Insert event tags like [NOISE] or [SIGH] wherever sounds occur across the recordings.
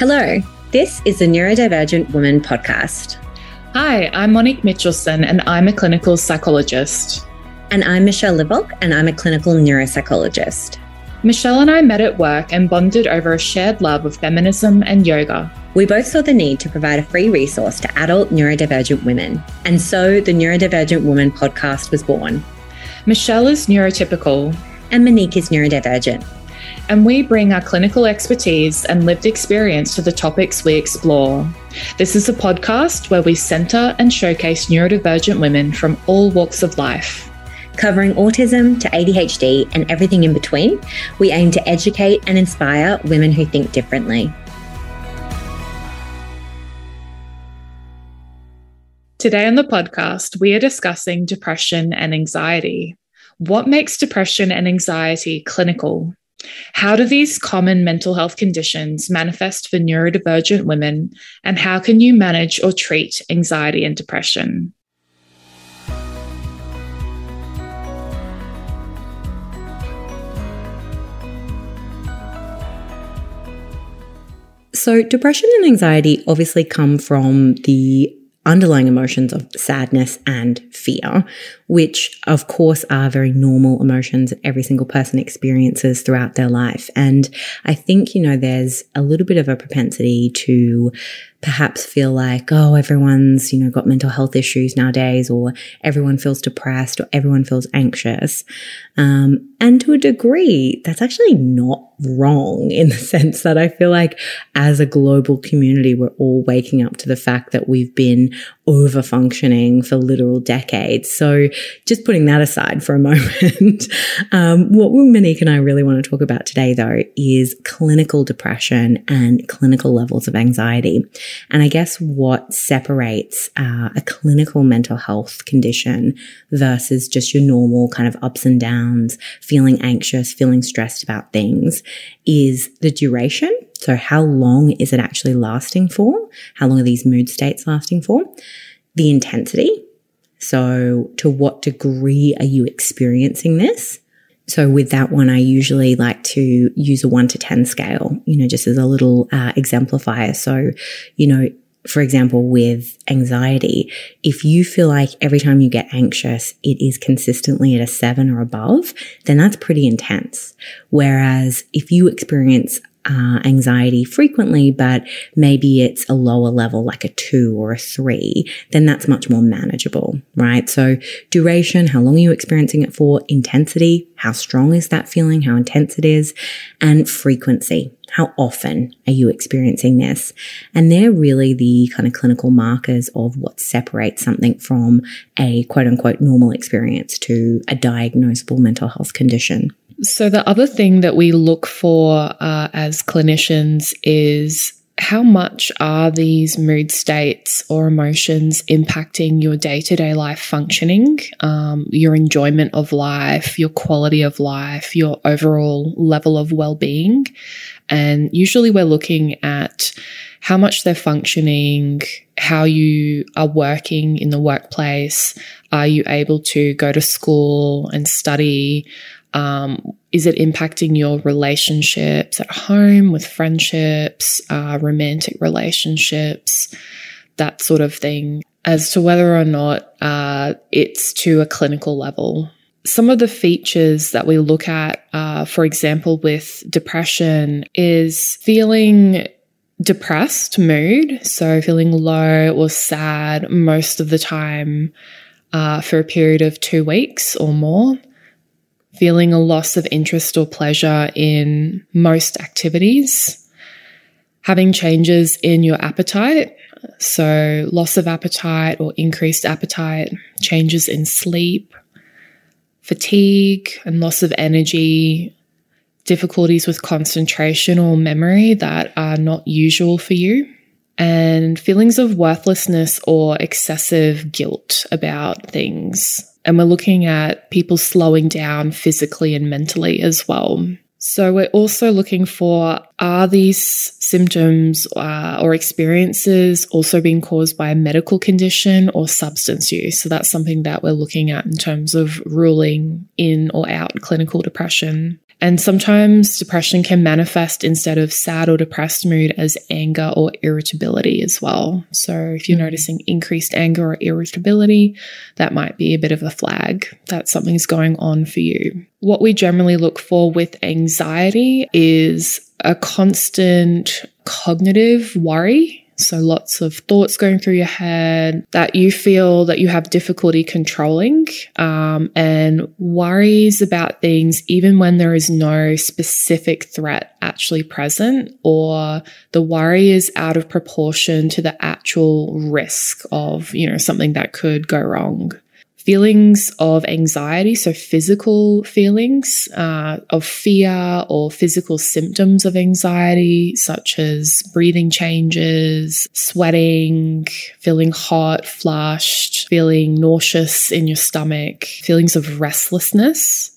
Hello, this is the Neurodivergent Woman podcast. Hi, I'm Monique Mitchelson, and I'm a clinical psychologist. And I'm Michelle Livock, and I'm a clinical neuropsychologist. Michelle and I met at work and bonded over a shared love of feminism and yoga. We both saw the need to provide a free resource to adult neurodivergent women. And so the Neurodivergent Woman podcast was born. Michelle is neurotypical, and Monique is neurodivergent and we bring our clinical expertise and lived experience to the topics we explore. This is a podcast where we centre and showcase neurodivergent women from all walks of life. Covering autism to ADHD and everything in between, we aim to educate and inspire women who think differently. Today on the podcast, we are discussing depression and anxiety. What makes depression and anxiety clinical? How do these common mental health conditions manifest for neurodivergent women, and how can you manage or treat anxiety and depression? So, depression and anxiety obviously come from the underlying emotions of sadness and fear, which of course are very normal emotions that every single person experiences throughout their life. And I think, you know, there's a little bit of a propensity to perhaps feel like, oh, everyone's, you know, got mental health issues nowadays, or everyone feels depressed, or everyone feels anxious. Um, and to a degree, that's actually not wrong in the [LAUGHS] sense that I feel like as a global community, we're all waking up to the fact that we've been over functioning for literal decades. So just putting that aside for a [LAUGHS] moment, um, what Monique and I really want to talk about today, though, is clinical depression and clinical levels of anxiety. And I guess what separates uh, a clinical mental health condition versus just your normal kind of ups and downs, feeling anxious, feeling stressed about things is the duration. So how long is it actually lasting for? How long are these mood states lasting for? The intensity. So to what degree are you experiencing this? So with that one, I usually like to use a one to 10 scale, you know, just as a little uh, exemplifier. So, you know, for example, with anxiety, if you feel like every time you get anxious, it is consistently at a seven or above, then that's pretty intense. Whereas if you experience uh, anxiety frequently, but maybe it's a lower level, like a two or a three, then that's much more manageable, right? So duration, how long are you experiencing it for? Intensity, how strong is that feeling? How intense it is? And frequency. How often are you experiencing this? And they're really the kind of clinical markers of what separates something from a quote unquote normal experience to a diagnosable mental health condition. So, the other thing that we look for uh, as clinicians is how much are these mood states or emotions impacting your day to day life functioning, um, your enjoyment of life, your quality of life, your overall level of well being? And usually we're looking at how much they're functioning, how you are working in the workplace. Are you able to go to school and study? Um, is it impacting your relationships at home with friendships, uh, romantic relationships, that sort of thing, as to whether or not uh, it's to a clinical level? Some of the features that we look at, uh, for example, with depression, is feeling depressed mood. So, feeling low or sad most of the time uh, for a period of two weeks or more feeling a loss of interest or pleasure in most activities, having changes in your appetite. So, loss of appetite or increased appetite, changes in sleep, fatigue and loss of energy, difficulties with concentration or memory that are not usual for you, and feelings of worthlessness or excessive guilt about things and we're looking at people slowing down physically and mentally as well. So we're also looking for are these symptoms uh, or experiences also being caused by a medical condition or substance use? So that's something that we're looking at in terms of ruling in or out clinical depression. And sometimes depression can manifest instead of sad or depressed mood as anger or irritability as well. So if you're mm-hmm. noticing increased anger or irritability, that might be a bit of a flag that something's going on for you. What we generally look for with anxiety is a constant cognitive worry so lots of thoughts going through your head that you feel that you have difficulty controlling um, and worries about things even when there is no specific threat actually present or the worry is out of proportion to the actual risk of, you know, something that could go wrong feelings of anxiety, so physical feelings uh, of fear or physical symptoms of anxiety, such as breathing changes, sweating, feeling hot, flushed, feeling nauseous in your stomach, feelings of restlessness,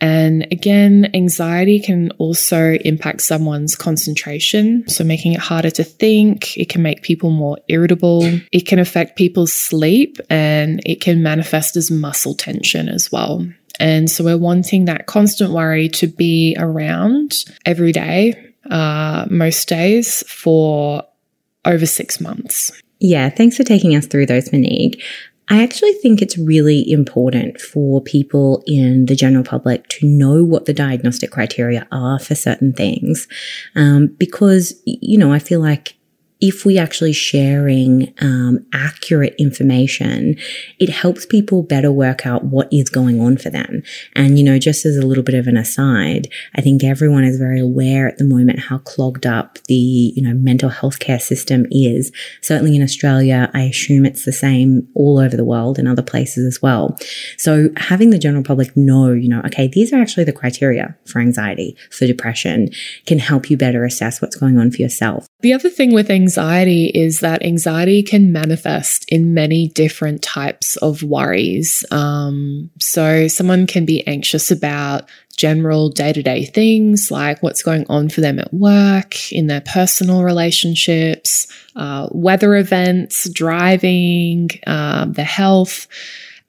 and again, anxiety can also impact someone's concentration. So making it harder to think. It can make people more irritable. It can affect people's sleep and it can manifest as muscle tension as well. And so we're wanting that constant worry to be around every day, uh, most days for over six months. Yeah, thanks for taking us through those, Monique. I actually think it's really important for people in the general public to know what the diagnostic criteria are for certain things. Um, because, you know, I feel like if we actually sharing um, accurate information, it helps people better work out what is going on for them. And you know, just as a little bit of an aside, I think everyone is very aware at the moment how clogged up the you know mental health care system is. Certainly in Australia, I assume it's the same all over the world in other places as well. So having the general public know, you know, okay, these are actually the criteria for anxiety, for depression, can help you better assess what's going on for yourself. The other thing with anxiety is that anxiety can manifest in many different types of worries. Um, so, someone can be anxious about general day to day things like what's going on for them at work, in their personal relationships, uh, weather events, driving, um, their health.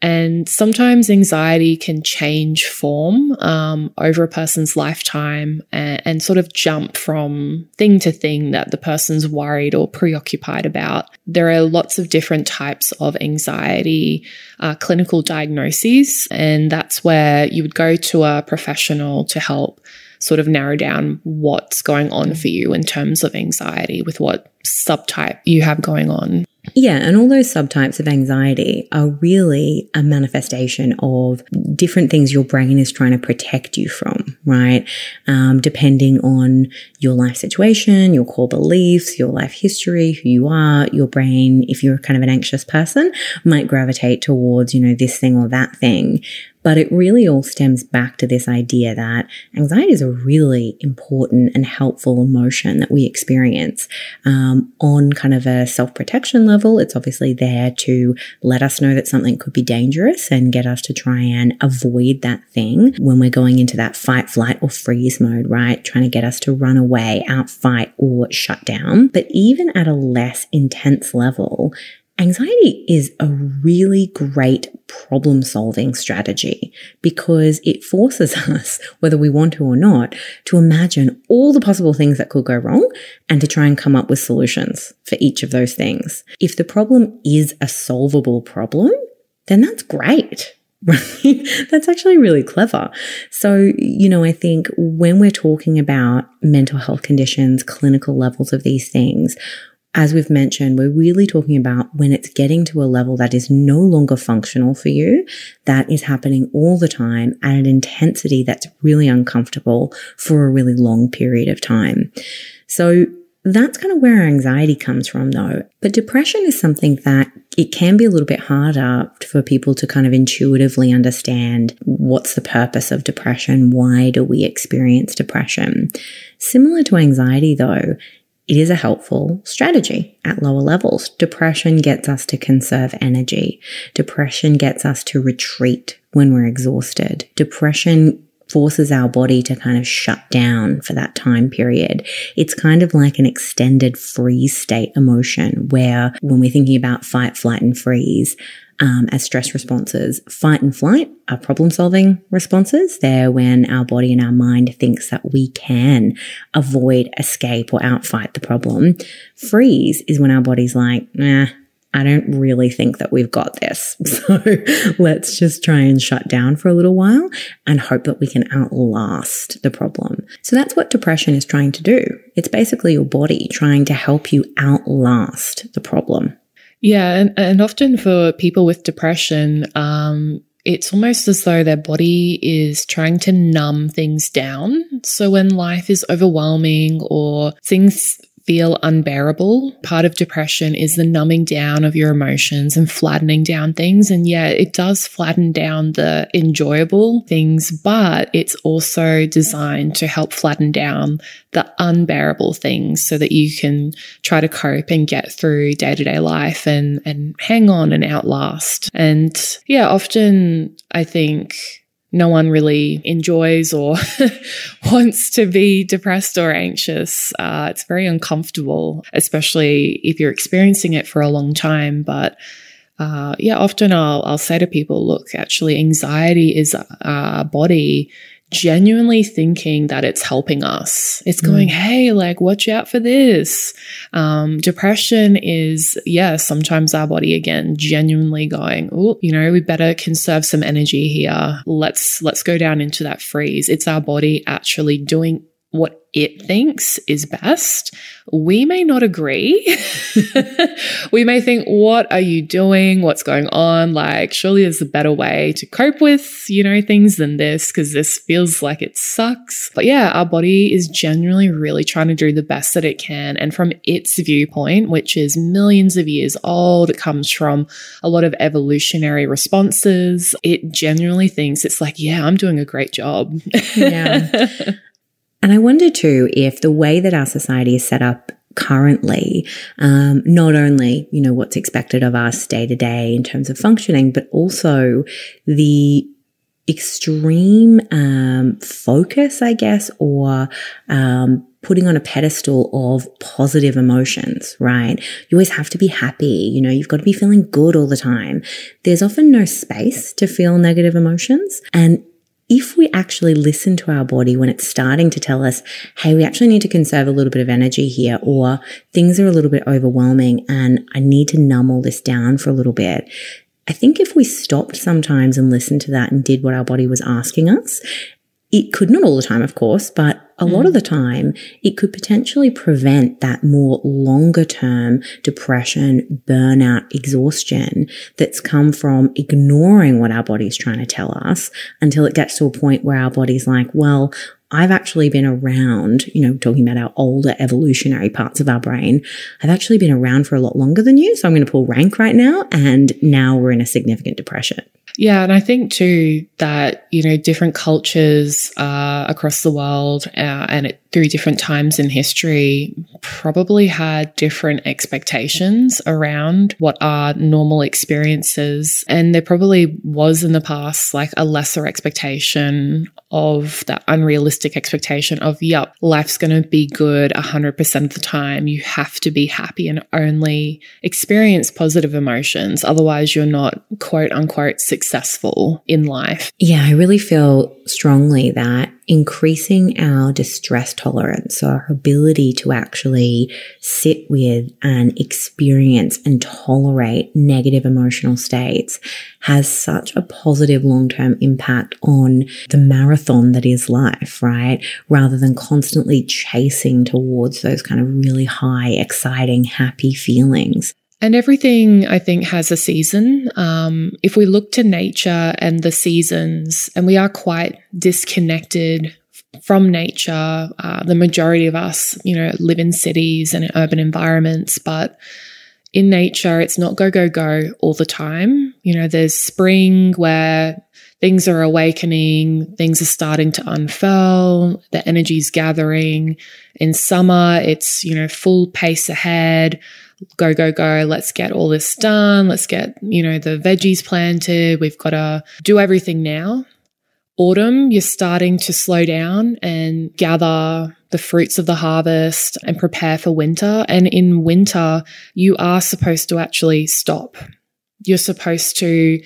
And sometimes anxiety can change form um, over a person's lifetime and, and, sort of jump from thing to thing that the person's worried or preoccupied about. There are lots of different types of anxiety uh, clinical diagnoses, and that's where you would go to a professional to help sort of narrow down what's going on for you in terms of anxiety with what subtype you have going on. Yeah, and all those subtypes of anxiety are really a manifestation of different things your brain is trying to protect you from, right? Um, depending on your life situation, your core beliefs, your life history, who you are, your brain, if you're kind of an anxious person, might gravitate towards, you know, this thing or that thing. But it really all stems back to this idea that anxiety is a really important and helpful emotion that we experience um, on kind of a self protection level. It's obviously there to let us know that something could be dangerous and get us to try and avoid that thing when we're going into that fight, flight, or freeze mode, right? Trying to get us to run away, out, fight, or shut down. But even at a less intense level, Anxiety is a really great problem solving strategy because it forces [LAUGHS] us, whether we want to or not, to imagine all the possible things that could go wrong and to try and come up with solutions for each of those things. If the problem is a solvable problem, then that's great. [LAUGHS] That's actually really clever. So, you know, I think when we're talking about mental health conditions, clinical levels of these things, as we've mentioned, we're really talking about when it's getting to a level that is no longer functional for you, that is happening all the time at an intensity that's really uncomfortable for a really long period of time. So that's kind of where anxiety comes from though. But depression is something that it can be a little bit harder for people to kind of intuitively understand what's the purpose of depression? Why do we experience depression? Similar to anxiety though, it is a helpful strategy at lower levels. Depression gets us to conserve energy. Depression gets us to retreat when we're exhausted. Depression forces our body to kind of shut down for that time period. It's kind of like an extended freeze state emotion where when we're thinking about fight, flight, and freeze, um, as stress responses. Fight and flight are problem solving responses. They're when our body and our mind thinks that we can avoid, escape, or outfight the problem. Freeze is when our body's like, nah, I don't really think that we've got this. [LAUGHS] So let's just try and shut down for a little while and hope that we can outlast the problem. So that's what depression is trying to do. It's basically your body trying to help you outlast the problem. Yeah. And, and often for people with depression, um, it's almost as though their body is trying to numb things down. So when life is overwhelming or things feel unbearable. Part of depression is the numbing down of your emotions and flattening down things. And yeah, it does flatten down the enjoyable things, but it's also designed to help flatten down the unbearable things so that you can try to cope and get through day to day life and, and hang on and outlast. And yeah, often I think no one really enjoys or [LAUGHS] wants to be depressed or anxious. Uh, it's very uncomfortable, especially if you're experiencing it for a long time. But uh, yeah, often I'll, I'll say to people, look, actually, anxiety is a body genuinely thinking that it's helping us. It's going, mm. hey, like, watch out for this. Um, depression is, yeah, sometimes our body again genuinely going, oh, you know, we better conserve some energy here. Let's let's go down into that freeze. It's our body actually doing what it thinks is best. We may not agree. [LAUGHS] we may think, what are you doing? What's going on? Like, surely there's a better way to cope with, you know, things than this because this feels like it sucks. But yeah, our body is genuinely really trying to do the best that it can. And from its viewpoint, which is millions of years old, it comes from a lot of evolutionary responses. It genuinely thinks it's like, yeah, I'm doing a great job. yeah. [LAUGHS] And I wonder too if the way that our society is set up currently, um, not only, you know, what's expected of us day to day in terms of functioning, but also the extreme um, focus, I guess, or um, putting on a pedestal of positive emotions, right? You always have to be happy. You know, you've got to be feeling good all the time. There's often no space to feel negative emotions. And if we actually listen to our body when it's starting to tell us, hey, we actually need to conserve a little bit of energy here, or things are a little bit overwhelming and I need to numb all this down for a little bit. I think if we stopped sometimes and listened to that and did what our body was asking us, it could not all the time, of course, but a mm. lot of mm. the time, it could potentially prevent that more longer term depression, burnout, exhaustion that's come from ignoring what our body's trying to tell us until it gets to a point where our body's like, well, I've actually been around, you know, talking about our older evolutionary parts of our brain. I've actually been around for a lot longer than you. So I'm going to pull rank right now. And now we're in a significant depression. Yeah, and I think too that you know different cultures uh, across the world uh, and it, through different times in history probably had different expectations around what are normal experiences, and there probably was in the past like a lesser expectation of that unrealistic expectation of, yep, life's going to be good 100% of the time. You have to be happy and only experience positive emotions. Otherwise, you're not quote unquote successful in life. Yeah, I really feel strongly that increasing our distress tolerance, so our ability to actually sit with and experience and tolerate negative emotional states has such a positive long-term impact on the marathon that is life, right? Rather than constantly chasing towards those kind of really high, exciting, happy feelings. And everything, I think, has a season. Um, if we look to nature and the seasons, and we are quite disconnected from nature, uh, the majority of us, you know, live in cities and in urban environments, but in nature, it's not go, go, go all the time. You know, there's spring where things are awakening, things are starting to unfurl, the energy's gathering. In summer, it's, you know, full pace ahead go, go, go. Let's get all this done. Let's get, you know, the veggies planted. We've got to do everything now. Autumn, you're starting to slow down and gather the fruits of the harvest and prepare for winter. And in winter, you are supposed to actually stop you're supposed to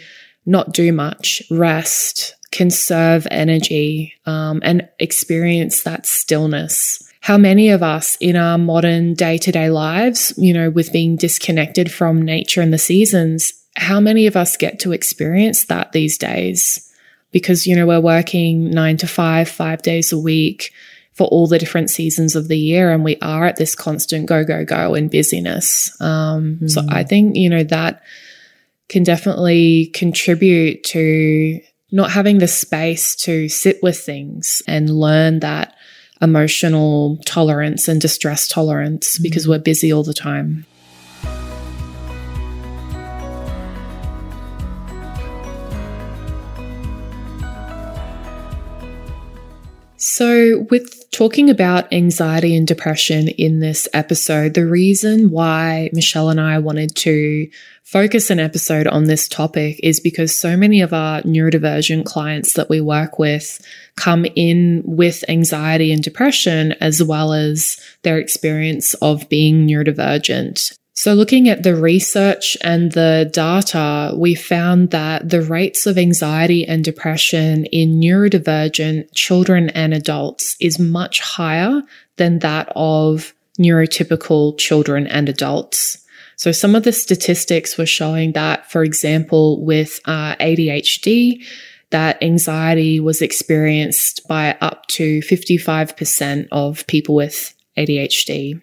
not do much, rest, conserve energy, um, and experience that stillness. How many of us in our modern day to day lives, you know, with being disconnected from nature and the seasons, how many of us get to experience that these days? Because, you know, we're working nine to five, five days a week for all the different seasons of the year. And we are at this constant go, go, go and busyness. Um, mm. So I think, you know, that can definitely contribute to not having the space to sit with things and learn that emotional tolerance and distress tolerance mm. because we're busy all the time. So, with talking about anxiety and depression in this episode, the reason why Michelle and I wanted to focus an episode on this topic is because so many of our neurodivergent clients that we work with come in with anxiety and depression, as well as their experience of being neurodivergent. So, looking at the research and the data, we found that the rates of anxiety and depression in neurodivergent children and adults is much higher than that of neurotypical children and adults. So, some of the statistics were showing that, for example, with uh, ADHD, that anxiety was experienced by up to 55% of people with ADHD.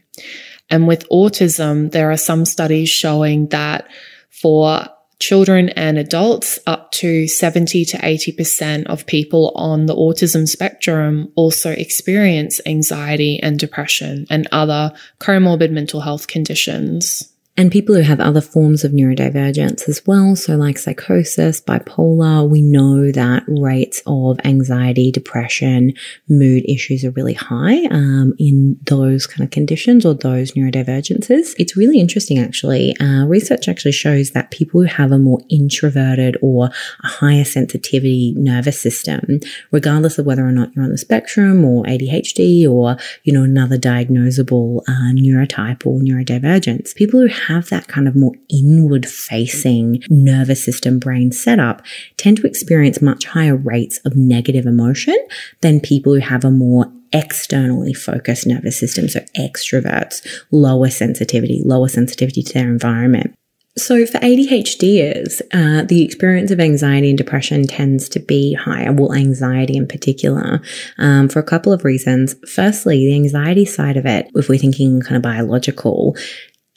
And with autism, there are some studies showing that for children and adults, up to 70 to 80% of people on the autism spectrum also experience anxiety and depression and other comorbid mental health conditions and people who have other forms of neurodivergence as well. So like psychosis, bipolar, we know that rates of anxiety, depression, mood issues are really high um, in those kind of conditions or those neurodivergences. It's really interesting actually. Uh, research actually shows that people who have a more introverted or a higher sensitivity nervous system, regardless of whether or not you're on the spectrum or ADHD or, you know, another diagnosable uh, neurotype or neurodivergence, people who have that kind of more inward facing nervous system brain setup tend to experience much higher rates of negative emotion than people who have a more externally focused nervous system. So extroverts, lower sensitivity, lower sensitivity to their environment. So, for ADHDers, uh, the experience of anxiety and depression tends to be higher, well, anxiety in particular, um, for a couple of reasons. Firstly, the anxiety side of it, if we're thinking kind of biological,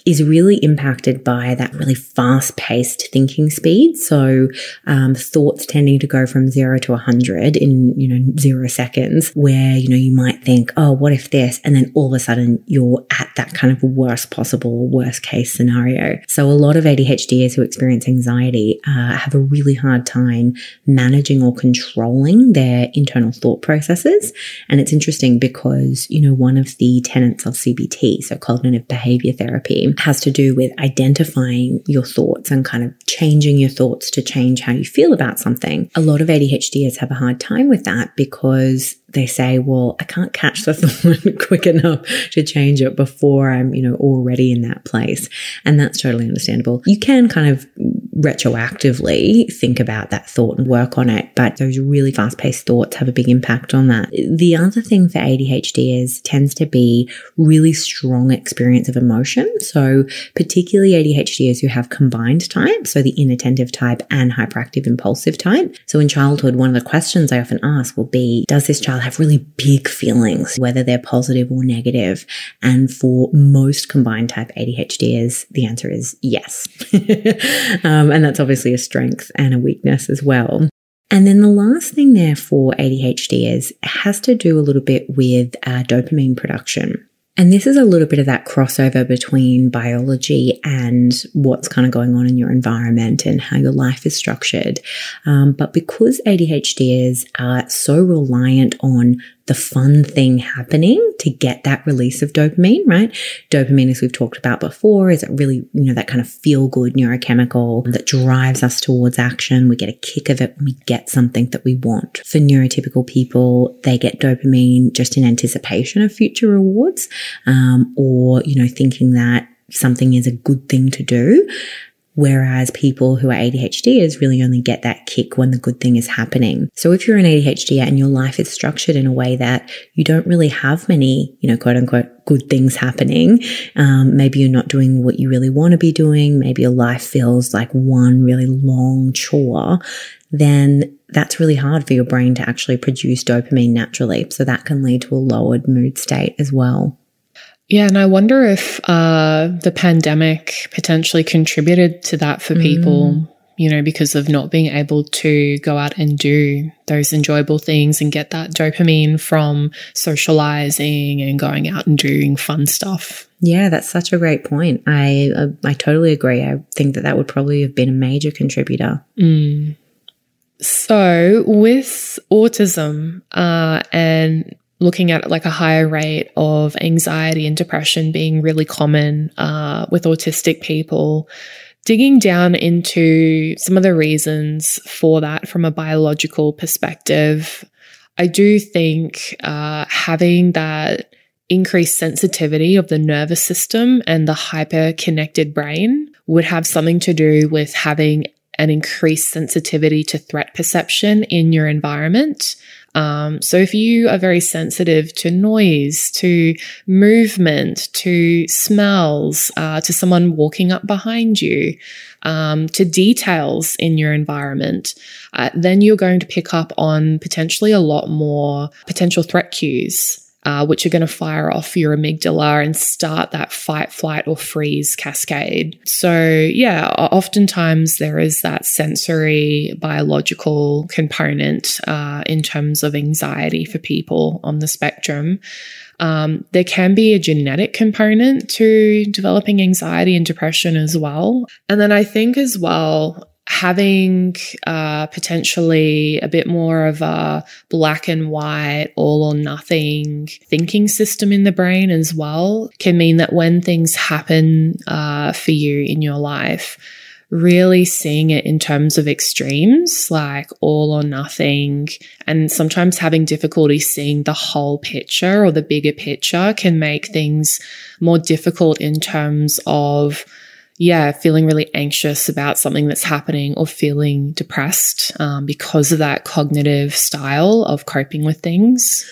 is really impacted by that really fast paced thinking speed. So, um, thoughts tending to go from zero to a hundred in, you know, zero seconds where, you know, you might think, oh, what if this? And then all of a sudden you're at that kind of worst possible, worst case scenario. So a lot of ADHDers who experience anxiety, uh, have a really hard time managing or controlling their internal thought processes. And it's interesting because, you know, one of the tenets of CBT, so cognitive behavior therapy, has to do with identifying your thoughts and kind of changing your thoughts to change how you feel about something. A lot of ADHDers have a hard time with that because they say, well, I can't catch the [LAUGHS] thought quick enough to change it before I'm, you know, already in that place. And that's totally understandable. You can kind of retroactively think about that thought and work on it, but those really fast paced thoughts have a big impact on that. The other thing for ADHD is tends to be really strong experience of emotion. So particularly ADHDers who have combined type, so the inattentive type and hyperactive impulsive type. So in childhood, one of the questions I often ask will be, does this child have really big feelings, whether they're positive or negative? And for most combined type ADHDers, the answer is yes. [LAUGHS] um, and that's obviously a strength and a weakness as well. And then the last thing there for ADHD is has to do a little bit with uh, dopamine production. And this is a little bit of that crossover between biology and what's kind of going on in your environment and how your life is structured. Um, but because ADHDers are so reliant on the fun thing happening to get that release of dopamine, right? Dopamine, as we've talked about before, is a really, you know, that kind of feel good neurochemical that drives us towards action. We get a kick of it when we get something that we want. For neurotypical people, they get dopamine just in anticipation of future rewards, um, or, you know, thinking that something is a good thing to do. Whereas people who are ADHDers really only get that kick when the good thing is happening. So if you're an ADHD and your life is structured in a way that you don't really have many, you know, quote unquote, good things happening, um, maybe you're not doing what you really want to be doing. Maybe your life feels like one really long chore. Then that's really hard for your brain to actually produce dopamine naturally. So that can lead to a lowered mood state as well. Yeah, and I wonder if uh, the pandemic potentially contributed to that for people, mm. you know, because of not being able to go out and do those enjoyable things and get that dopamine from socializing and going out and doing fun stuff. Yeah, that's such a great point. I uh, I totally agree. I think that that would probably have been a major contributor. Mm. So, with autism uh, and looking at like a higher rate of anxiety and depression being really common uh, with autistic people. Digging down into some of the reasons for that from a biological perspective, I do think uh, having that increased sensitivity of the nervous system and the hyper connected brain would have something to do with having an increased sensitivity to threat perception in your environment. Um, so if you are very sensitive to noise, to movement, to smells, uh, to someone walking up behind you, um, to details in your environment, uh, then you're going to pick up on potentially a lot more potential threat cues uh, which are going to fire off your amygdala and start that fight, flight, or freeze cascade. So, yeah, oftentimes there is that sensory biological component uh, in terms of anxiety for people on the spectrum. Um, there can be a genetic component to developing anxiety and depression as well. And then I think as well, having uh, potentially a bit more of a black and white, all or nothing thinking system in the brain as well can mean that when things happen uh, for you in your life, really seeing it in terms of extremes, like all or nothing, and sometimes having difficulty seeing the whole picture or the bigger picture can make things more difficult in terms of yeah, feeling really anxious about something that's happening or feeling depressed um, because of that cognitive style of coping with things.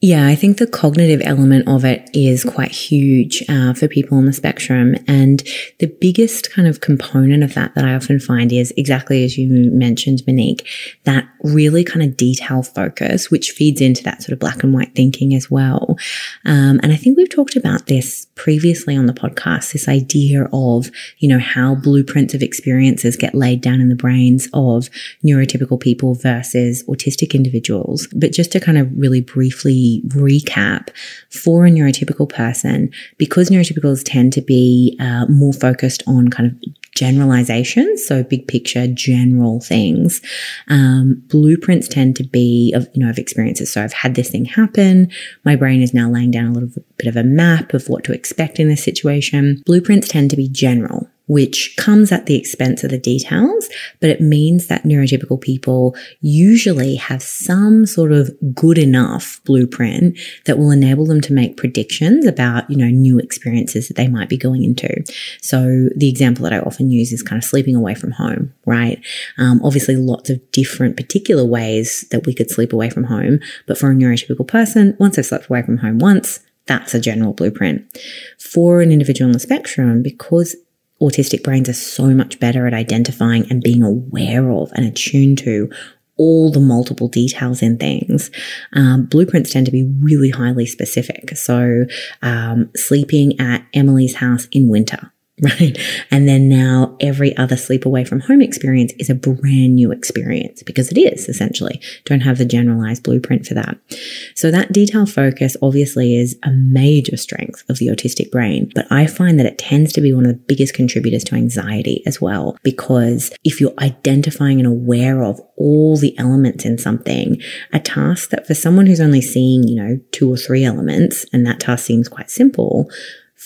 Yeah, I think the cognitive element of it is quite huge uh, for people on the spectrum. And the biggest kind of component of that that I often find is exactly as you mentioned, Monique, that really kind of detail focus, which feeds into that sort of black and white thinking as well. Um, and I think we've talked about this previously on the podcast, this idea of, you know, how blueprints of experiences get laid down in the brains of neurotypical people versus autistic individuals. But just to kind of really briefly recap for a neurotypical person, because neurotypicals tend to be uh, more focused on kind of generalizations, so big picture, general things. Um, blueprints tend to be of, you know, of experiences. So I've had this thing happen. My brain is now laying down a little bit of a map of what to expect in this situation. Blueprints tend to be general which comes at the expense of the details, but it means that neurotypical people usually have some sort of good enough blueprint that will enable them to make predictions about, you know, new experiences that they might be going into. So the example that I often use is kind of sleeping away from home, right? Um, obviously lots of different particular ways that we could sleep away from home, but for a neurotypical person, once they've slept away from home once, that's a general blueprint. For an individual on the spectrum, because autistic brains are so much better at identifying and being aware of and attuned to all the multiple details in things. Um, blueprints tend to be really highly specific. So, um, sleeping at Emily's house in winter right? And then now every other sleep away from home experience is a brand new experience because it is essentially. Don't have the generalized blueprint for that. So that detail focus obviously is a major strength of the autistic brain, but I find that it tends to be one of the biggest contributors to anxiety as well, because if you're identifying and aware of all the elements in something, a task that for someone who's only seeing, you know, two or three elements, and that task seems quite simple,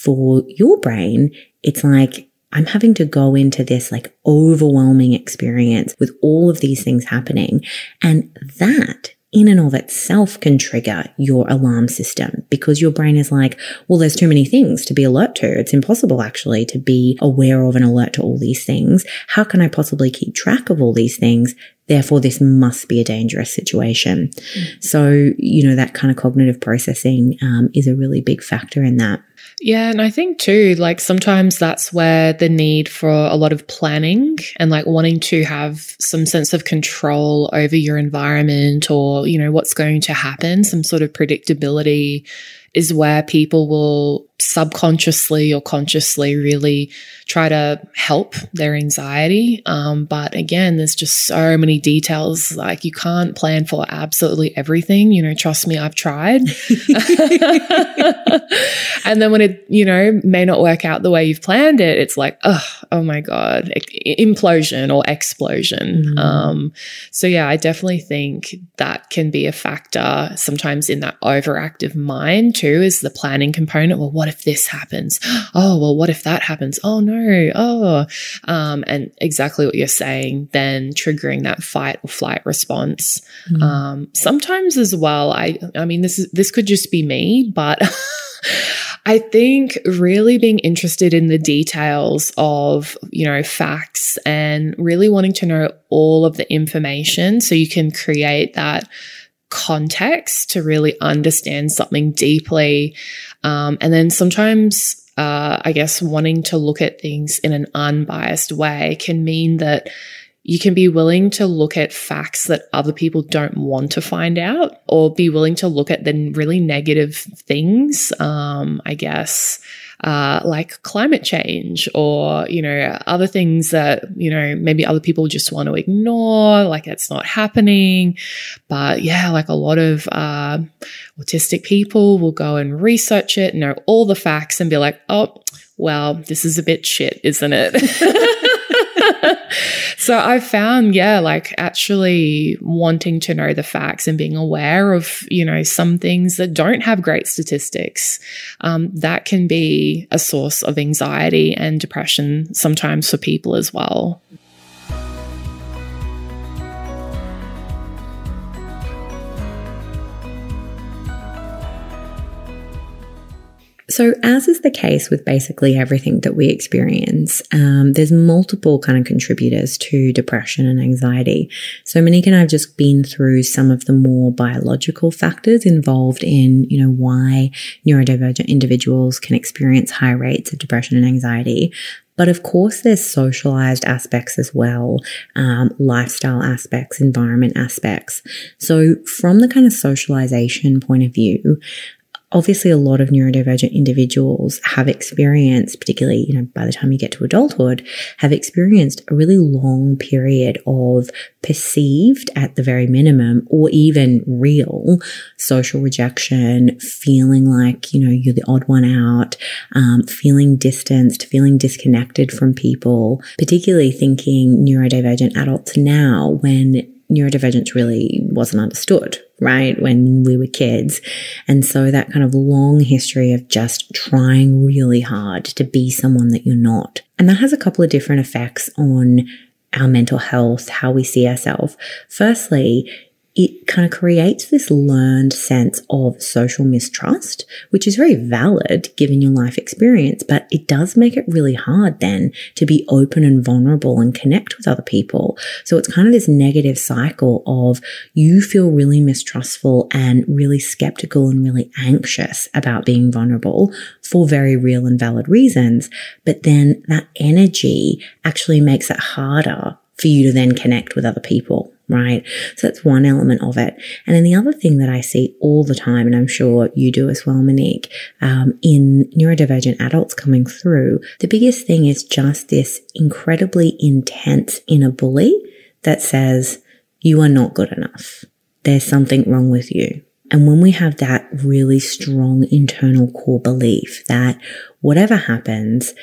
for your brain, it's like I'm having to go into this like overwhelming experience with all of these things happening. And that in and of itself can trigger your alarm system because your brain is like, well, there's too many things to be alert to. It's impossible actually to be aware of and alert to all these things. How can I possibly keep track of all these things? Therefore, this must be a dangerous situation. Mm. So, you know, that kind of cognitive processing um, is a really big factor in that. Yeah, and I think too, like sometimes that's where the need for a lot of planning and like wanting to have some sense of control over your environment or, you know, what's going to happen, some sort of predictability is where people will subconsciously or consciously really try to help their anxiety. Um, but again, there's just so many details. Like you can't plan for absolutely everything. You know, trust me, I've tried. [LAUGHS] and then when it, you know, may not work out the way you've planned it, it's like, oh, oh my God, implosion or explosion. Mm. Um, so yeah, I definitely think that can be a factor sometimes in that overactive mind too, is the planning component. Well, what what if this happens? [GASPS] Oh, well, what if that happens? Oh no. Oh, um, and exactly what you're saying, then triggering that fight or flight response. Mm. Um, sometimes as well, I, I mean, this is, this could just be me, but [LAUGHS] I think really being interested in the details of, you know, facts and really wanting to know all of the information so you can create that context to really understand something deeply. Um, and then sometimes, uh, I guess, wanting to look at things in an unbiased way can mean that you can be willing to look at facts that other people don't want to find out or be willing to look at the really negative things, um, I guess uh, like climate change or, you know, other things that, you know, maybe other people just want to ignore, like it's not happening. But yeah, like a lot of uh, autistic people will go and research it, know all the facts and be like, oh, well, this is a bit shit, isn't it? [LAUGHS] [LAUGHS] so I've found, yeah, like actually wanting to know the facts and being aware of, you know, some things that don't have great statistics, um, that can be a source of anxiety and depression sometimes for people as well. So, as is the case with basically everything that we experience, um, there's multiple kind of contributors to depression and anxiety. So, Monique and I have just been through some of the more biological factors involved in, you know, why neurodivergent individuals can experience high rates of depression and anxiety. But of course, there's socialized aspects as well, um, lifestyle aspects, environment aspects. So, from the kind of socialization point of view, obviously a lot of neurodivergent individuals have experienced, particularly, you know, by the time you get to adulthood, have experienced a really long period of perceived at the very minimum or even real social rejection, feeling like, you know, you're the odd one out, um, feeling distanced, feeling disconnected from people, particularly thinking neurodivergent adults now when neurodivergence really wasn't understood, right? When we were kids. And so that kind of long history of just trying really hard to be someone that you're not. And that has a couple of different effects on our mental health, how we see ourselves. Firstly, it kind of creates this learned sense of social mistrust, which is very valid given your life experience, but it does make it really hard then to be open and vulnerable and connect with other people. So it's kind of this negative cycle of you feel really mistrustful and really skeptical and really anxious about being vulnerable for very real and valid reasons. But then that energy actually makes it harder for you to then connect with other people right? So that's one element of it. And then the other thing that I see all the time, and I'm sure you do as well, Monique, um, in neurodivergent adults coming through, the biggest thing is just this incredibly intense inner bully that says, you are not good enough. There's something wrong with you. And when we have that really strong internal core belief that whatever happens,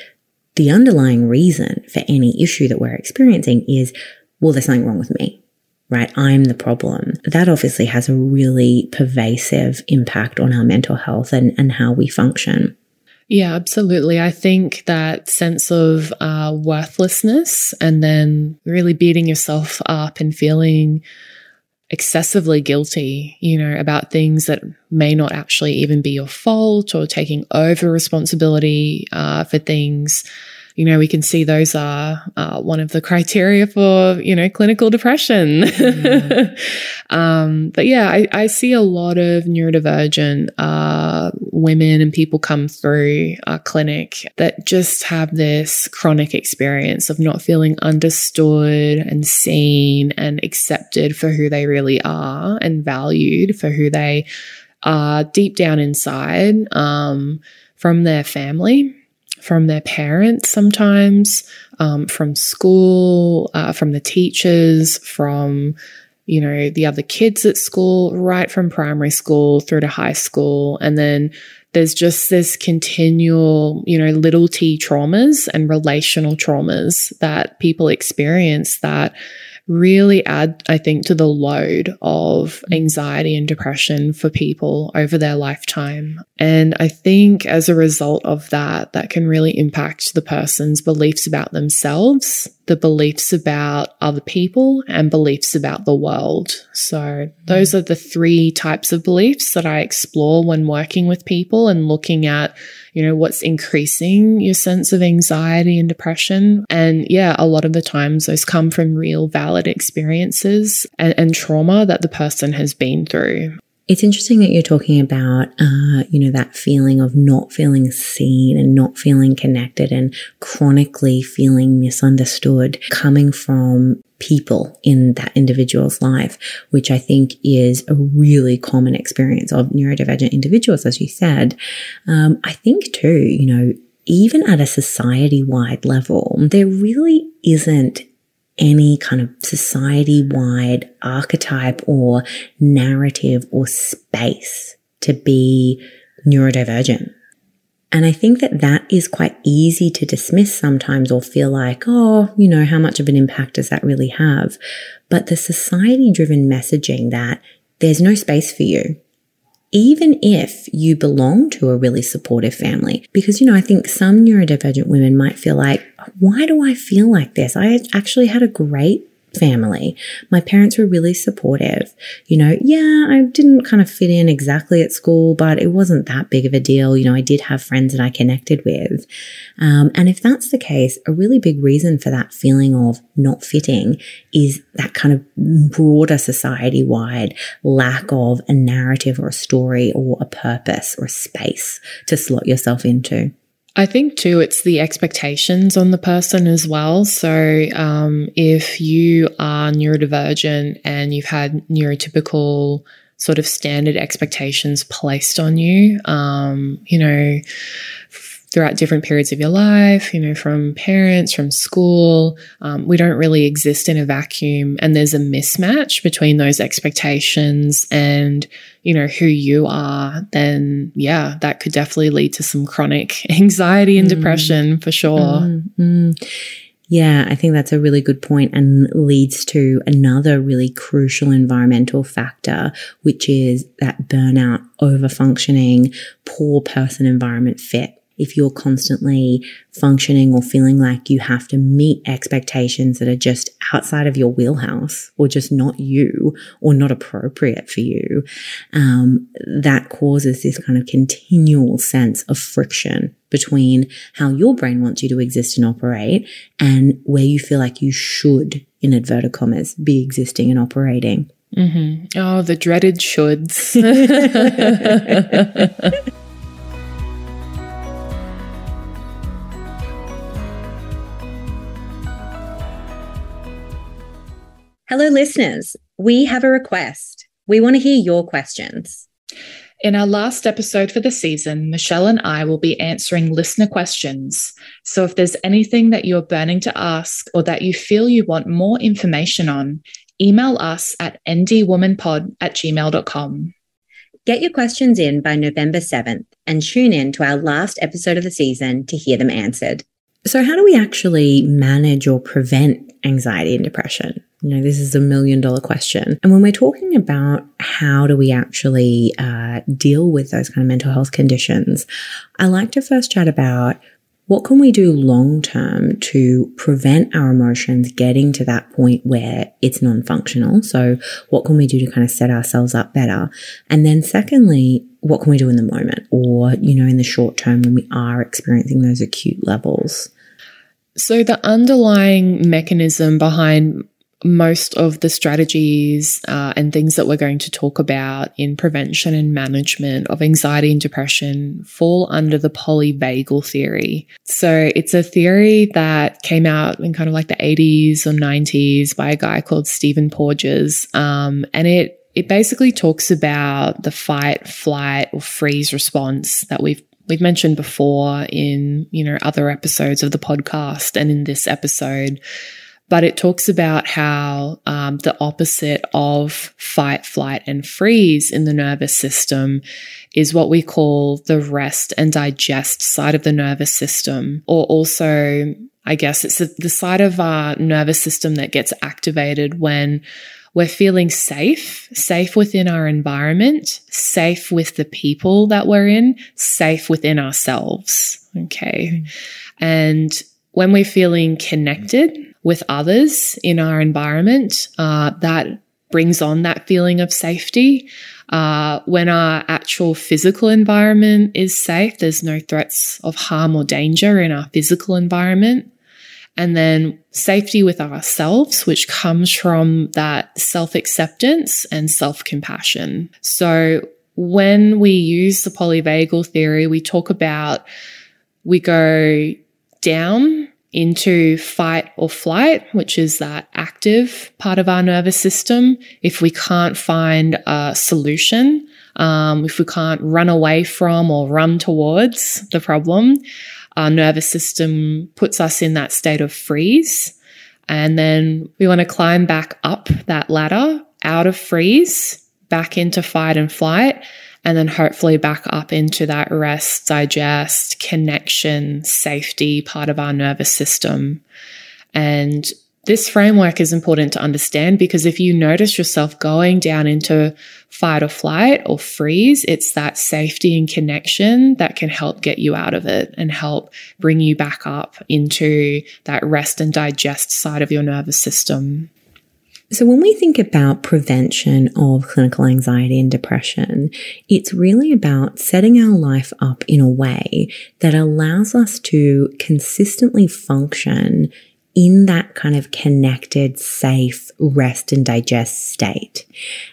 the underlying reason for any issue that we're experiencing is, well, there's something wrong with me right? I'm the problem. That obviously has a really pervasive impact on our mental health and, and how we function. Yeah, absolutely. I think that sense of uh, worthlessness and then really beating yourself up and feeling excessively guilty, you know, about things that may not actually even be your fault or taking over responsibility uh, for things you know, we can see those are uh, one of the criteria for, you know, clinical depression. Mm. [LAUGHS] um, but yeah, I, I, see a lot of neurodivergent uh, women and people come through our clinic that just have this chronic experience of not feeling understood and seen and accepted for who they really are and valued for who they are deep down inside um, from their family from their parents sometimes, um, from school, uh, from the teachers, from you know the other kids at school, right from primary school through to high school, and then there's just this continual, you know, little t traumas and relational traumas that people experience that really add, I think, to the load of anxiety and depression for people over their lifetime. And I think as a result of that, that can really impact the person's beliefs about themselves, the beliefs about other people, and beliefs about the world. So those are the three types of beliefs that I explore when working with people and looking at you know, what's increasing your sense of anxiety and depression. And yeah, a lot of the times those come from real valid experiences and, and trauma that the person has been through. It's interesting that you're talking about, uh, you know, that feeling of not feeling seen and not feeling connected and chronically feeling misunderstood coming from people in that individual's life, which I think is a really common experience of neurodivergent individuals, as you said. Um, I think too, you know, even at a society wide level, there really isn't any kind of society wide archetype or narrative or space to be neurodivergent. And I think that that is quite easy to dismiss sometimes or feel like, oh, you know, how much of an impact does that really have? But the society driven messaging that there's no space for you, even if you belong to a really supportive family. Because, you know, I think some neurodivergent women might feel like, why do I feel like this? I actually had a great family. My parents were really supportive. You know, yeah, I didn't kind of fit in exactly at school, but it wasn't that big of a deal. You know, I did have friends that I connected with. Um, and if that's the case, a really big reason for that feeling of not fitting is that kind of broader society wide lack of a narrative or a story or a purpose or a space to slot yourself into. I think too, it's the expectations on the person as well. So, um, if you are neurodivergent and you've had neurotypical sort of standard expectations placed on you, um, you know, throughout different periods of your life, you know, from parents, from school. Um, we don't really exist in a vacuum. And there's a mismatch between those expectations and, you know, who you are. Then, yeah, that could definitely lead to some chronic [LAUGHS] anxiety and mm. depression for sure. Mm, mm. Yeah, I think that's a really good point and leads to another really crucial environmental factor, which is that burnout, overfunctioning, poor person environment fit if you're constantly functioning or feeling like you have to meet expectations that are just outside of your wheelhouse or just not you or not appropriate for you, um, that causes this kind of continual sense of friction between how your brain wants you to exist and operate and where you feel like you should, in inverted commas, be existing and operating. Mm-hmm. Oh, the dreaded shoulds. [LAUGHS] [LAUGHS] Hello, listeners. We have a request. We want to hear your questions. In our last episode for the season, Michelle and I will be answering listener questions. So if there's anything that you're burning to ask or that you feel you want more information on, email us at ndwomanpod at gmail.com. Get your questions in by November 7th and tune in to our last episode of the season to hear them answered. So, how do we actually manage or prevent anxiety and depression? You know, this is a million dollar question. And when we're talking about how do we actually uh, deal with those kind of mental health conditions, I like to first chat about what can we do long term to prevent our emotions getting to that point where it's non functional? So, what can we do to kind of set ourselves up better? And then, secondly, what can we do in the moment or, you know, in the short term when we are experiencing those acute levels? So, the underlying mechanism behind most of the strategies uh, and things that we're going to talk about in prevention and management of anxiety and depression fall under the polyvagal theory. So it's a theory that came out in kind of like the 80s or 90s by a guy called Stephen Porges. Um, and it, it basically talks about the fight, flight, or freeze response that we've we've mentioned before in you know other episodes of the podcast and in this episode but it talks about how um, the opposite of fight, flight, and freeze in the nervous system is what we call the rest and digest side of the nervous system, or also, I guess it's the side of our nervous system that gets activated when we're feeling safe, safe within our environment, safe with the people that we're in, safe within ourselves. Okay. And when we're feeling connected, with others in our environment, uh, that brings on that feeling of safety. Uh, when our actual physical environment is safe, there's no threats of harm or danger in our physical environment. And then safety with ourselves, which comes from that self acceptance and self compassion. So when we use the polyvagal theory, we talk about we go down into fight or flight, which is that active part of our nervous system. If we can't find a solution, um, if we can't run away from or run towards the problem, our nervous system puts us in that state of freeze. And then we want to climb back up that ladder out of freeze, back into fight and flight and then hopefully back up into that rest, digest, connection, safety part of our nervous system. And this framework is important to understand because if you notice yourself going down into fight or flight or freeze, it's that safety and connection that can help get you out of it and help bring you back up into that rest and digest side of your nervous system. So, when we think about prevention of clinical anxiety and depression, it's really about setting our life up in a way that allows us to consistently function in that kind of connected, safe rest and digest state.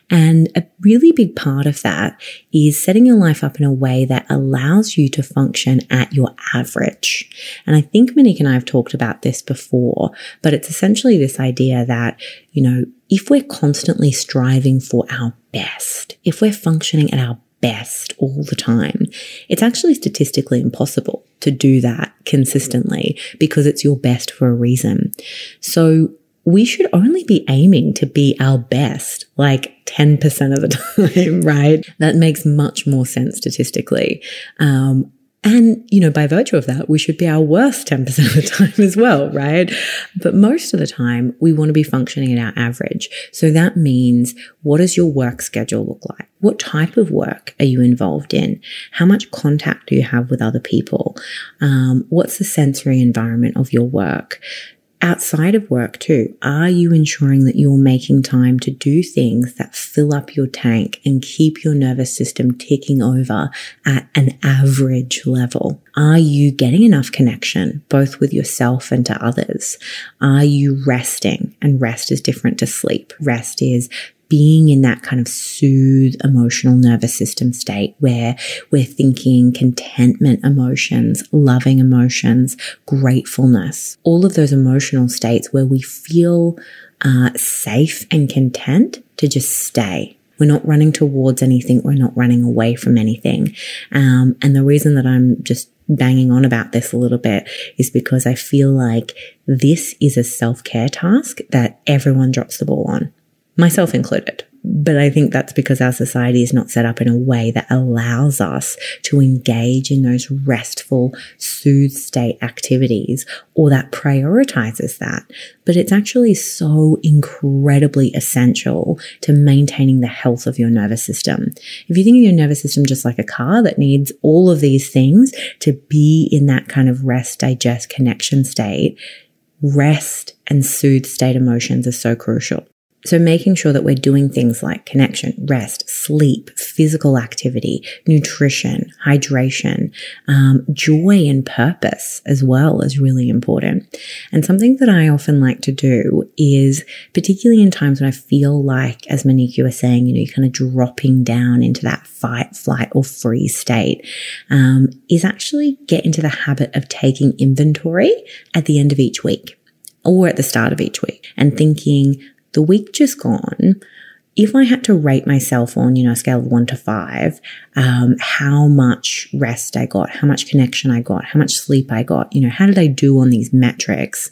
And a really big part of that is setting your life up in a way that allows you to function at your average. And I think Monique and I have talked about this before, but it's essentially this idea that, you know, if we're constantly striving for our best, if we're functioning at our best all the time. It's actually statistically impossible to do that consistently because it's your best for a reason. So we should only be aiming to be our best like 10% of the [LAUGHS] time, right? That makes much more sense statistically. Um, and, you know, by virtue of that, we should be our worst 10% of the time as well, right? But most of the time, we want to be functioning at our average. So that means what does your work schedule look like? What type of work are you involved in? How much contact do you have with other people? Um, what's the sensory environment of your work? Outside of work too? Are you ensuring that you're making time to do things that fill up your tank and keep your nervous system ticking over at an average level? Are you getting enough connection both with yourself and to others? Are you resting? And rest is different to sleep. Rest is being in that kind of soothe emotional nervous system state where we're thinking contentment emotions, loving emotions, gratefulness, all of those emotional states where we feel uh, safe and content to just stay. We're not running towards anything. We're not running away from anything. Um, and the reason that I'm just banging on about this a little bit is because I feel like this is a self care task that everyone drops the ball on myself included. But I think that's because our society is not set up in a way that allows us to engage in those restful, soothe state activities or that prioritizes that. But it's actually so incredibly essential to maintaining the health of your nervous system. If you think of your nervous system just like a car that needs all of these things to be in that kind of rest, digest, connection state, rest and soothe state emotions are so crucial. So making sure that we're doing things like connection, rest, sleep, physical activity, nutrition, hydration, um, joy and purpose as well is really important. And something that I often like to do is, particularly in times when I feel like, as Monique was saying, you know, you're kind of dropping down into that fight, flight or freeze state, um, is actually get into the habit of taking inventory at the end of each week or at the start of each week and thinking, the week just gone, if I had to rate myself on, you know, a scale of one to five, um, how much rest I got, how much connection I got, how much sleep I got, you know, how did I do on these metrics?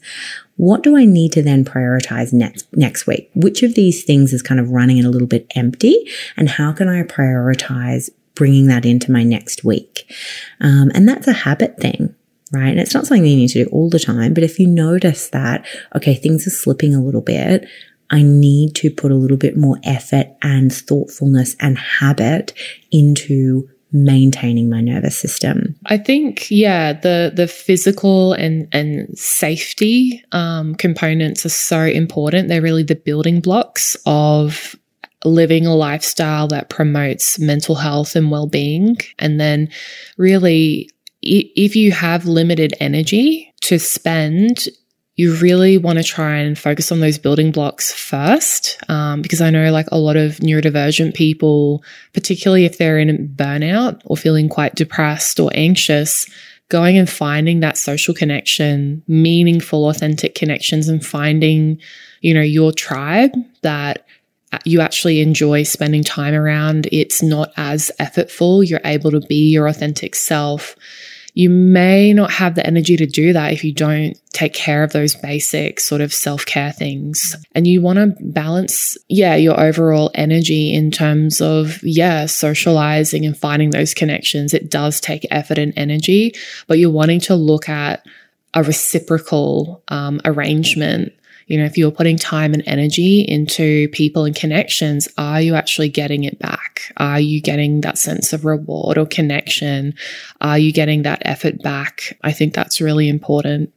What do I need to then prioritize next, next week? Which of these things is kind of running a little bit empty? And how can I prioritize bringing that into my next week? Um, and that's a habit thing right? And it's not something you need to do all the time, but if you notice that, okay, things are slipping a little bit, I need to put a little bit more effort and thoughtfulness and habit into maintaining my nervous system. I think, yeah, the the physical and and safety um, components are so important. They're really the building blocks of living a lifestyle that promotes mental health and well being. And then, really, if you have limited energy to spend you really want to try and focus on those building blocks first. Um, because I know like a lot of neurodivergent people, particularly if they're in burnout or feeling quite depressed or anxious, going and finding that social connection, meaningful, authentic connections and finding, you know, your tribe that you actually enjoy spending time around. It's not as effortful. You're able to be your authentic self you may not have the energy to do that if you don't take care of those basic sort of self care things. And you want to balance, yeah, your overall energy in terms of, yeah, socializing and finding those connections. It does take effort and energy, but you're wanting to look at a reciprocal um, arrangement you know, if you're putting time and energy into people and connections, are you actually getting it back? Are you getting that sense of reward or connection? Are you getting that effort back? I think that's really important.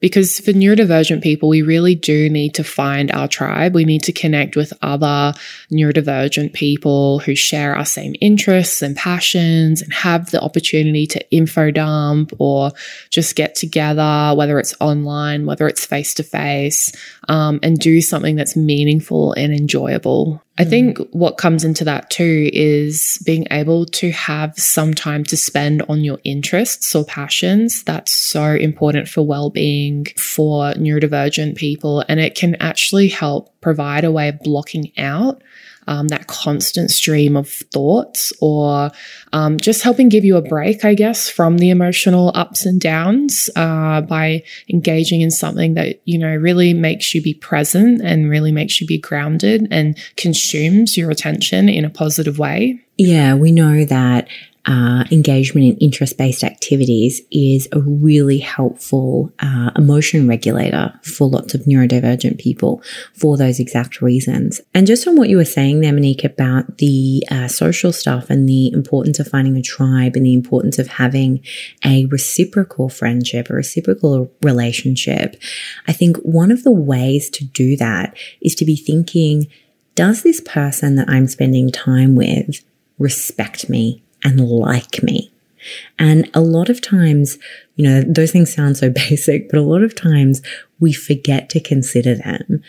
Because for neurodivergent people, we really do need to find our tribe. We need to connect with other neurodivergent people who share our same interests and passions and have the opportunity to info dump or just get together, whether it's online, whether it's face to face, um, and do something that's meaningful and enjoyable. I mm. think what comes into that too is being able to have some time to spend on your interests or passions. That's so important for well being for neurodivergent people. And it can actually help provide a way of blocking out um, that constant stream of thoughts or um, just helping give you a break, I guess, from the emotional ups and downs uh, by engaging in something that, you know, really makes you be present and really makes you be grounded and consumes your attention in a positive way. Yeah, we know that uh, engagement in interest based activities is a really helpful uh, emotion regulator for lots of neurodivergent people for those exact reasons. And just on what you were saying there, Monique, about the uh, social stuff and the importance of finding a tribe and the importance of having a reciprocal friendship, a reciprocal relationship, I think one of the ways to do that is to be thinking, does this person that I'm spending time with respect me? And like me. And a lot of times, you know, those things sound so [LAUGHS] basic, but a lot of times we forget to consider them.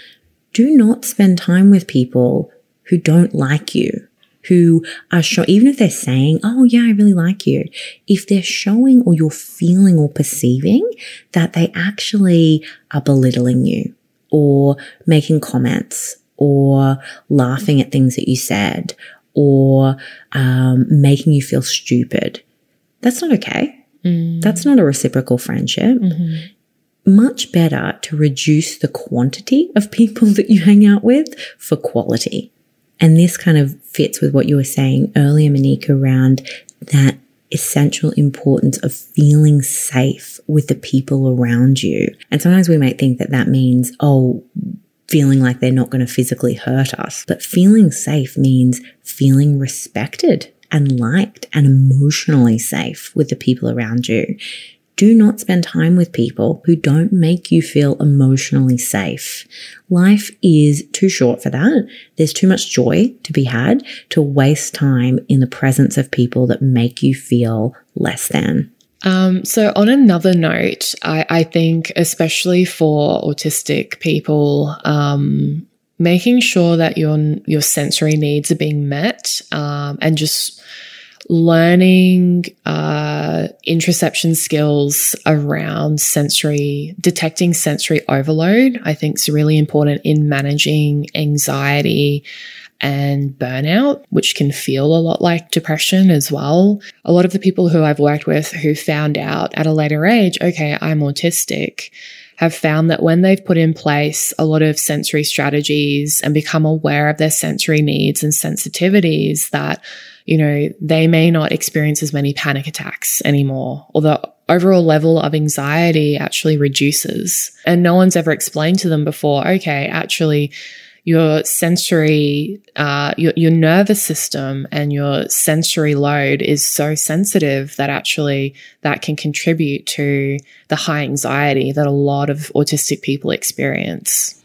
Do not spend time with people who don't like you, who are showing, even if they're saying, Oh, yeah, I really like you. If they're showing or you're feeling or perceiving that they actually are belittling you or making comments or laughing at things that you said or um, making you feel stupid. That's not okay. Mm. That's not a reciprocal friendship. Mm-hmm. Much better to reduce the quantity of people [LAUGHS] that you hang out with for quality. And this kind of fits with what you were saying earlier, Monique, around that essential importance of feeling safe with the people around you. And sometimes we might think that that means, oh, feeling like they're not going to physically hurt us. But feeling safe means feeling respected and liked and emotionally safe with the people around you. Do not spend time with people who don't make you feel emotionally safe. Life is too short for that. There's too much joy to be had to waste time in the presence of people that make you feel less than. Um, so, on another note, I, I, think, especially for autistic people, um, making sure that your your sensory needs are being met, um, and just learning uh, interoception skills around sensory, detecting sensory overload, I think is really important in managing anxiety and burnout, which can feel a lot like depression as well. A lot of the people who I've worked with who found out at a later age, okay, I'm autistic, have found that when they've put in place a lot of sensory strategies and become aware of their sensory needs and sensitivities, that you know, they may not experience as many panic attacks anymore, or the overall level of anxiety actually reduces. And no one's ever explained to them before, okay, actually, your sensory, uh, your, your nervous system and your sensory load is so sensitive that actually that can contribute to the high anxiety that a lot of autistic people experience.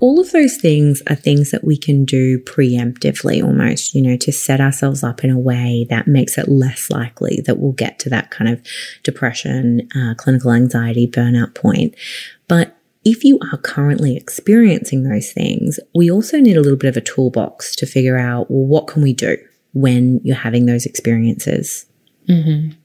All of those things are things that we can do preemptively almost, you know, to set ourselves up in a way that makes it less likely that we'll get to that kind of depression, uh, clinical anxiety, burnout point. But if you are currently experiencing those things, we also need a little bit of a toolbox to figure out, well, what can we do when you're having those experiences? Mm-hmm.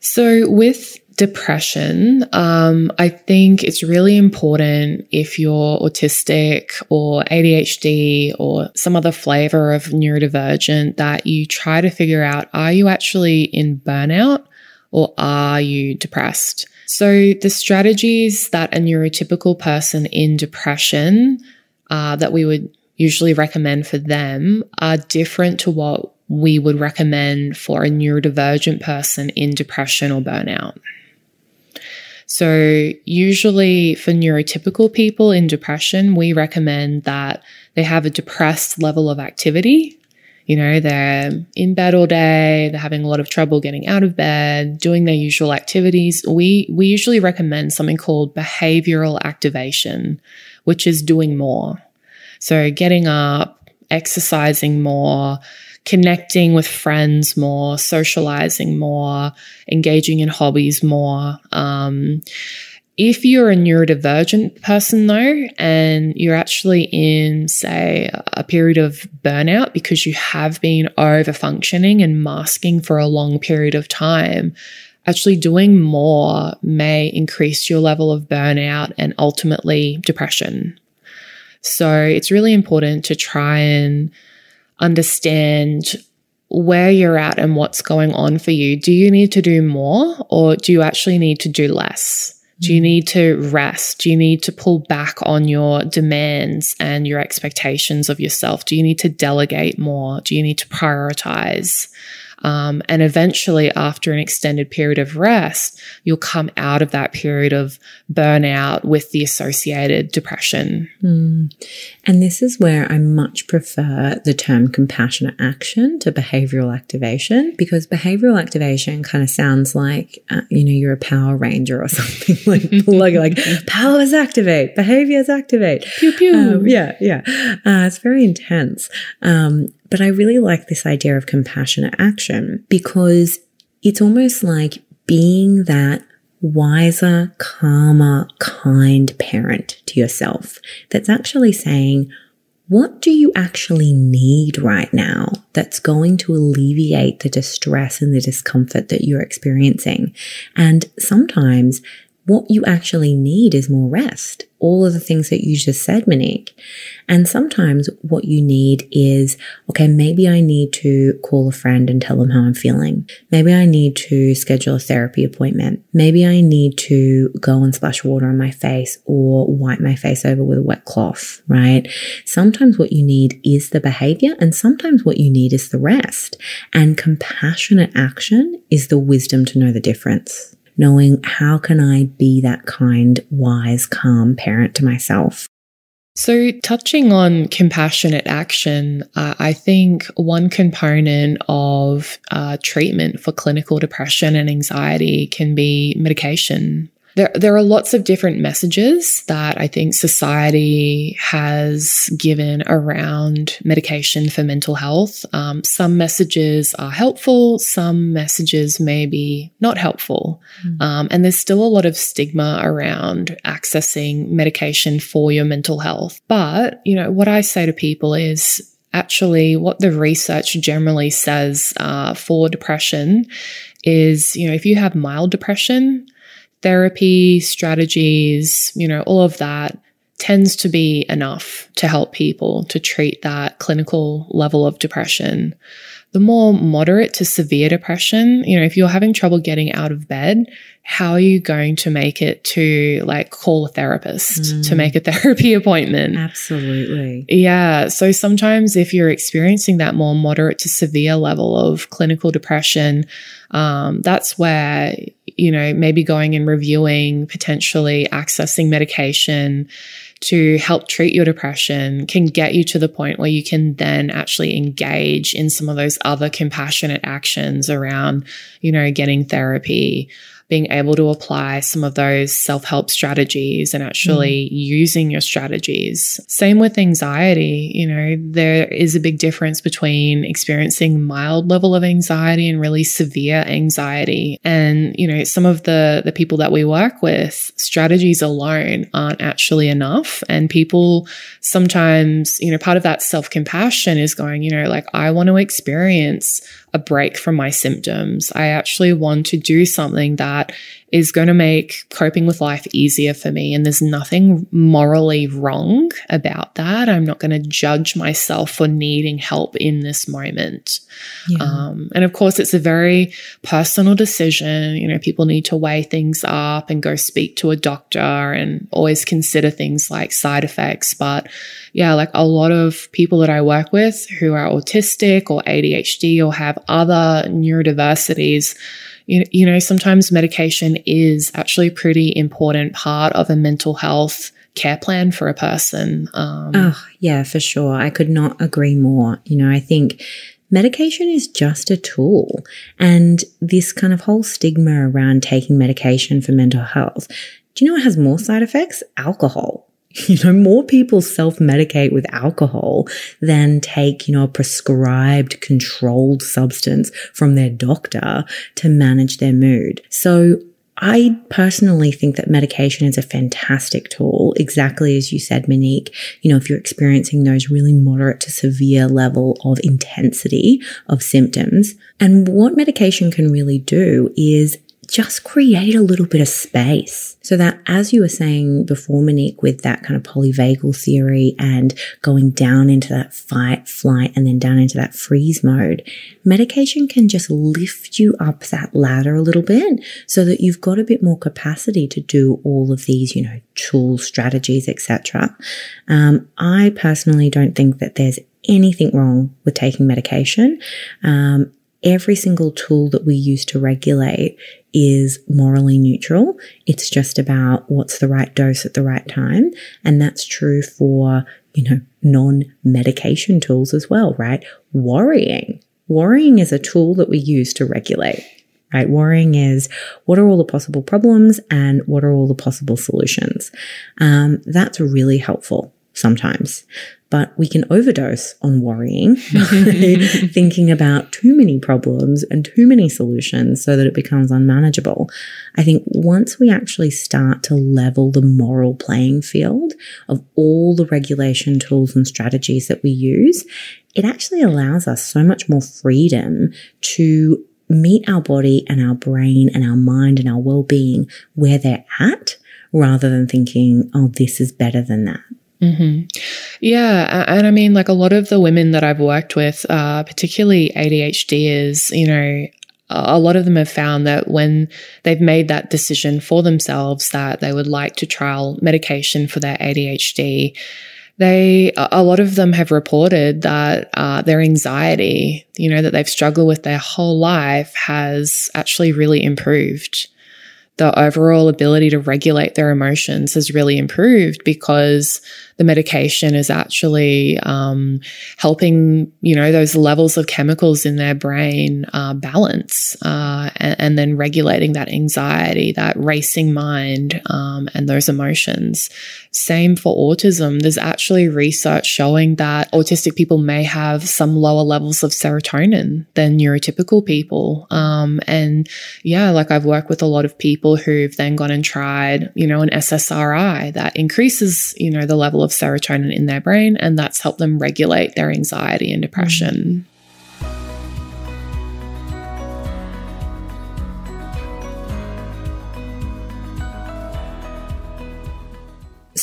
So, with depression, um, I think it's really important if you're autistic or ADHD or some other flavor of neurodivergent that you try to figure out are you actually in burnout or are you depressed? So, the strategies that a neurotypical person in depression uh, that we would usually recommend for them are different to what we would recommend for a neurodivergent person in depression or burnout. So, usually for neurotypical people in depression, we recommend that they have a depressed level of activity. You know, they're in bed all day, they're having a lot of trouble getting out of bed, doing their usual activities. We, we usually recommend something called behavioral activation, which is doing more. So, getting up, exercising more, connecting with friends more, socializing more, engaging in hobbies more. Um, if you're a neurodivergent person though, and you're actually in, say, a period of burnout because you have been over functioning and masking for a long period of time, actually doing more may increase your level of burnout and ultimately depression. So it's really important to try and understand where you're at and what's going on for you. Do you need to do more or do you actually need to do less? Do you mm. need to rest? Do you need to pull back on your demands and your expectations of yourself? Do you need to delegate more? Do you need to prioritize? Um, and eventually, after an extended period of rest, you'll come out of that period of burnout with the associated depression. Mm. And this is where I much prefer the term compassionate action to behavioral activation because behavioral activation kind of sounds like, uh, you know, you're a Power Ranger or [LAUGHS] something like, like, like [LAUGHS] powers activate, behaviors activate. Pew, pew. Um, yeah, yeah. Uh, it's very intense. Um, but I really like this idea of compassionate action because it's almost like being that wiser, calmer, kind parent to yourself that's actually saying, what do you actually need right now that's going to alleviate the distress and the discomfort that you're experiencing? And sometimes what you actually need is more rest. All of the things that you just said, Monique. And sometimes what you need is, okay, maybe I need to call a friend and tell them how I'm feeling. Maybe I need to schedule a therapy appointment. Maybe I need to go and splash water on my face or wipe my face over with a wet cloth, right? Sometimes what you need is the behavior and sometimes what you need is the rest. And compassionate action is the wisdom to know the difference knowing how can I be that kind, wise, calm parent to myself. So, touching on compassionate action, uh, I think one component of uh, treatment for clinical depression and anxiety can be medication there, there are lots of different messages that I think society has given around medication for mental health. Um, some messages are helpful, some messages may be not helpful. Mm. Um, and there's still a lot of stigma around accessing medication for your mental health. But, you know, what I say to people is, Actually, what the research generally says uh, for depression is, you know, if you have mild depression, therapy, strategies, you know, all of that tends to be enough to help people to treat that clinical level of depression. The more moderate to severe depression, you know, if you're having trouble getting out of bed, how are you going to make it to like call a therapist mm. to make a [LAUGHS] therapy appointment? Absolutely. Yeah. So sometimes if you're experiencing that more moderate to severe level of clinical depression, um, that's where, you know, maybe going and reviewing, potentially accessing medication to help treat your depression can get you to the point where you can then actually engage in some of those other compassionate actions around, you know, getting therapy, being able to apply some of those self help strategies and actually mm. using your strategies. Same with anxiety. You know, there is a big difference between experiencing mild level of anxiety and really severe anxiety. And, you know, some of the, the people that we work with, strategies alone aren't actually enough. And people sometimes, you know, part of that self compassion is going, you know, like, I want to experience a break from my symptoms. I actually want to do something that is going to make coping with life easier for me. And there's nothing morally wrong about that. I'm not going to judge myself for needing help in this moment. Yeah. Um, and of course, it's a very personal decision. You know, people need to weigh things up and go speak to a doctor and always consider things like side effects. But yeah, like a lot of people that I work with who are autistic or ADHD or have other neurodiversities, you, you know, sometimes medication is actually a pretty important part of a mental health care plan for a person. Um, oh, yeah, for sure. I could not agree more. You know, I think medication is just a tool. And this kind of whole stigma around taking medication for mental health, do you know what has more side effects? Alcohol. [LAUGHS] You know, more people self medicate with alcohol than take, you know, a prescribed controlled substance from their doctor to manage their mood. So I personally think that medication is a fantastic tool, exactly as you said, Monique. You know, if you're experiencing those really moderate to severe level of intensity of symptoms. And what medication can really do is just create a little bit of space so that as you were saying before, Monique, with that kind of polyvagal theory and going down into that fight, flight, and then down into that freeze mode, medication can just lift you up that ladder a little bit so that you've got a bit more capacity to do all of these, you know, tools, strategies, etc. Um, I personally don't think that there's anything wrong with taking medication. Um, every single tool that we use to regulate is morally neutral. It's just about what's the right dose at the right time. And that's true for, you know, non medication tools as well, right? Worrying. Worrying is a tool that we use to regulate, right? Worrying is what are all the possible problems and what are all the possible solutions? Um, that's really helpful sometimes but we can overdose on worrying, [LAUGHS] [LAUGHS] thinking about too many problems and too many solutions so that it becomes unmanageable. I think once we actually start to level the moral playing field of all the regulation tools and strategies that we use, it actually allows us so much more freedom to meet our body and our brain and our mind and our well being where they're at rather than thinking, oh, this is better than that. Mm-hmm. Yeah. And I mean, like a lot of the women that I've worked with, uh, particularly ADHDers, you know, a lot of them have found that when they've made that decision for themselves that they would like to trial medication for their ADHD, they a lot of them have reported that uh, their anxiety, you know, that they've struggled with their whole life, has actually really improved the overall ability to regulate their emotions has really improved because the medication is actually um, helping, you know, those levels of chemicals in their brain uh, balance uh, and, and, then regulating that anxiety, that racing mind, um, and those emotions. Same for autism. There's actually research showing that autistic people may have some lower levels of serotonin than neurotypical people. Um, and yeah, like I've worked with a lot of people who've then gone and tried, you know, an SSRI that increases, you know, the level of serotonin in their brain, and that's helped them regulate their anxiety and depression.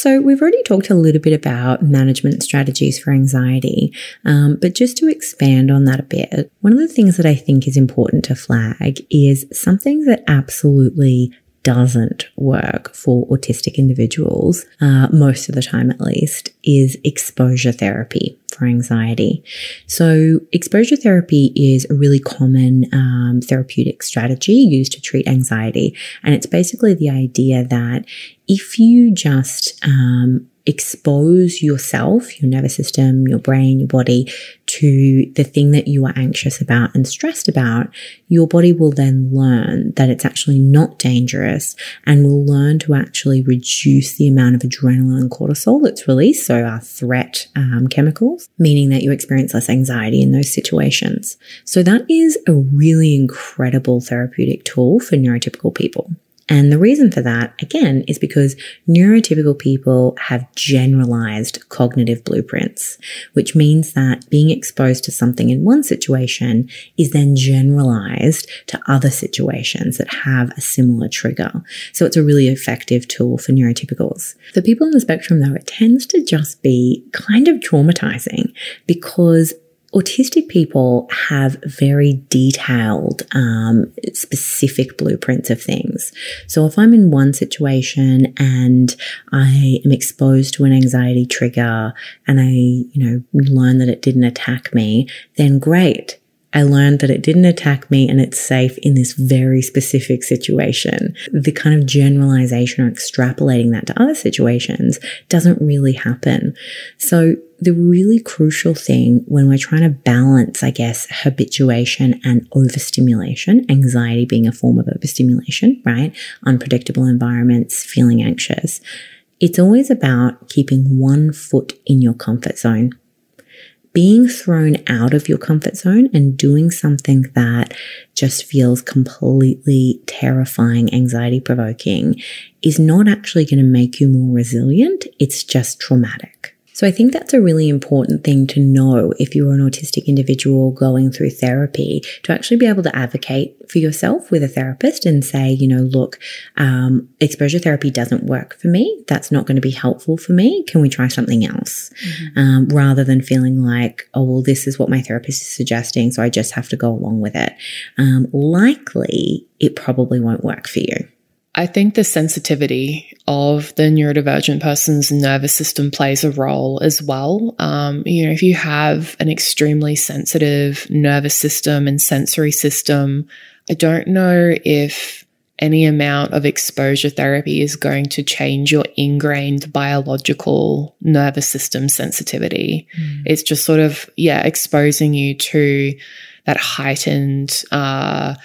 So, we've already talked a little bit about management strategies for anxiety, um, but just to expand on that a bit, one of the things that I think is important to flag is something that absolutely doesn't work for autistic individuals, uh, most of the time at least, is exposure therapy for anxiety. So, exposure therapy is a really common um, therapeutic strategy used to treat anxiety. And it's basically the idea that if you just um, expose yourself, your nervous system, your brain, your body to the thing that you are anxious about and stressed about, your body will then learn that it's actually not dangerous and will learn to actually reduce the amount of adrenaline and cortisol that's released. So our threat um, chemicals, meaning that you experience less anxiety in those situations. So that is a really incredible therapeutic tool for neurotypical people. And the reason for that, again, is because neurotypical people have generalized cognitive blueprints, which means that being exposed to something in one situation is then generalized to other situations that have a similar trigger. So it's a really effective tool for neurotypicals. For people on the spectrum, though, it tends to just be kind of traumatizing because autistic people have very detailed, um, specific blueprints of things. So if I'm in one situation and I am exposed to an anxiety trigger and I, you know, learn that it didn't attack me, then great. I learned that it didn't attack me and it's safe in this very specific situation. The kind of generalization or extrapolating that to other situations doesn't really happen. So the really crucial thing when we're trying to balance, I guess, habituation and overstimulation, anxiety being a form of overstimulation, right? Unpredictable environments, feeling anxious. It's always about keeping one foot in your comfort zone being thrown out of your comfort zone and doing something that just feels completely terrifying, anxiety provoking is not actually going to make you more resilient. It's just traumatic. So I think that's a really important thing to know if you're an autistic individual going through therapy to actually be able to advocate for yourself with a therapist and say, you know, look, um, exposure therapy doesn't work for me. That's not going to be helpful for me. Can we try something else? Mm-hmm. Um, rather than feeling like, oh, well, this is what my therapist is suggesting. So I just have to go along with it. Um, likely it probably won't work for you. I think the sensitivity of the neurodivergent person's nervous system plays a role as well. Um, you know, if you have an extremely sensitive nervous system and sensory system, I don't know if any amount of exposure therapy is going to change your ingrained biological nervous system sensitivity. Mm. It's just sort of, yeah, exposing you to that heightened, uh,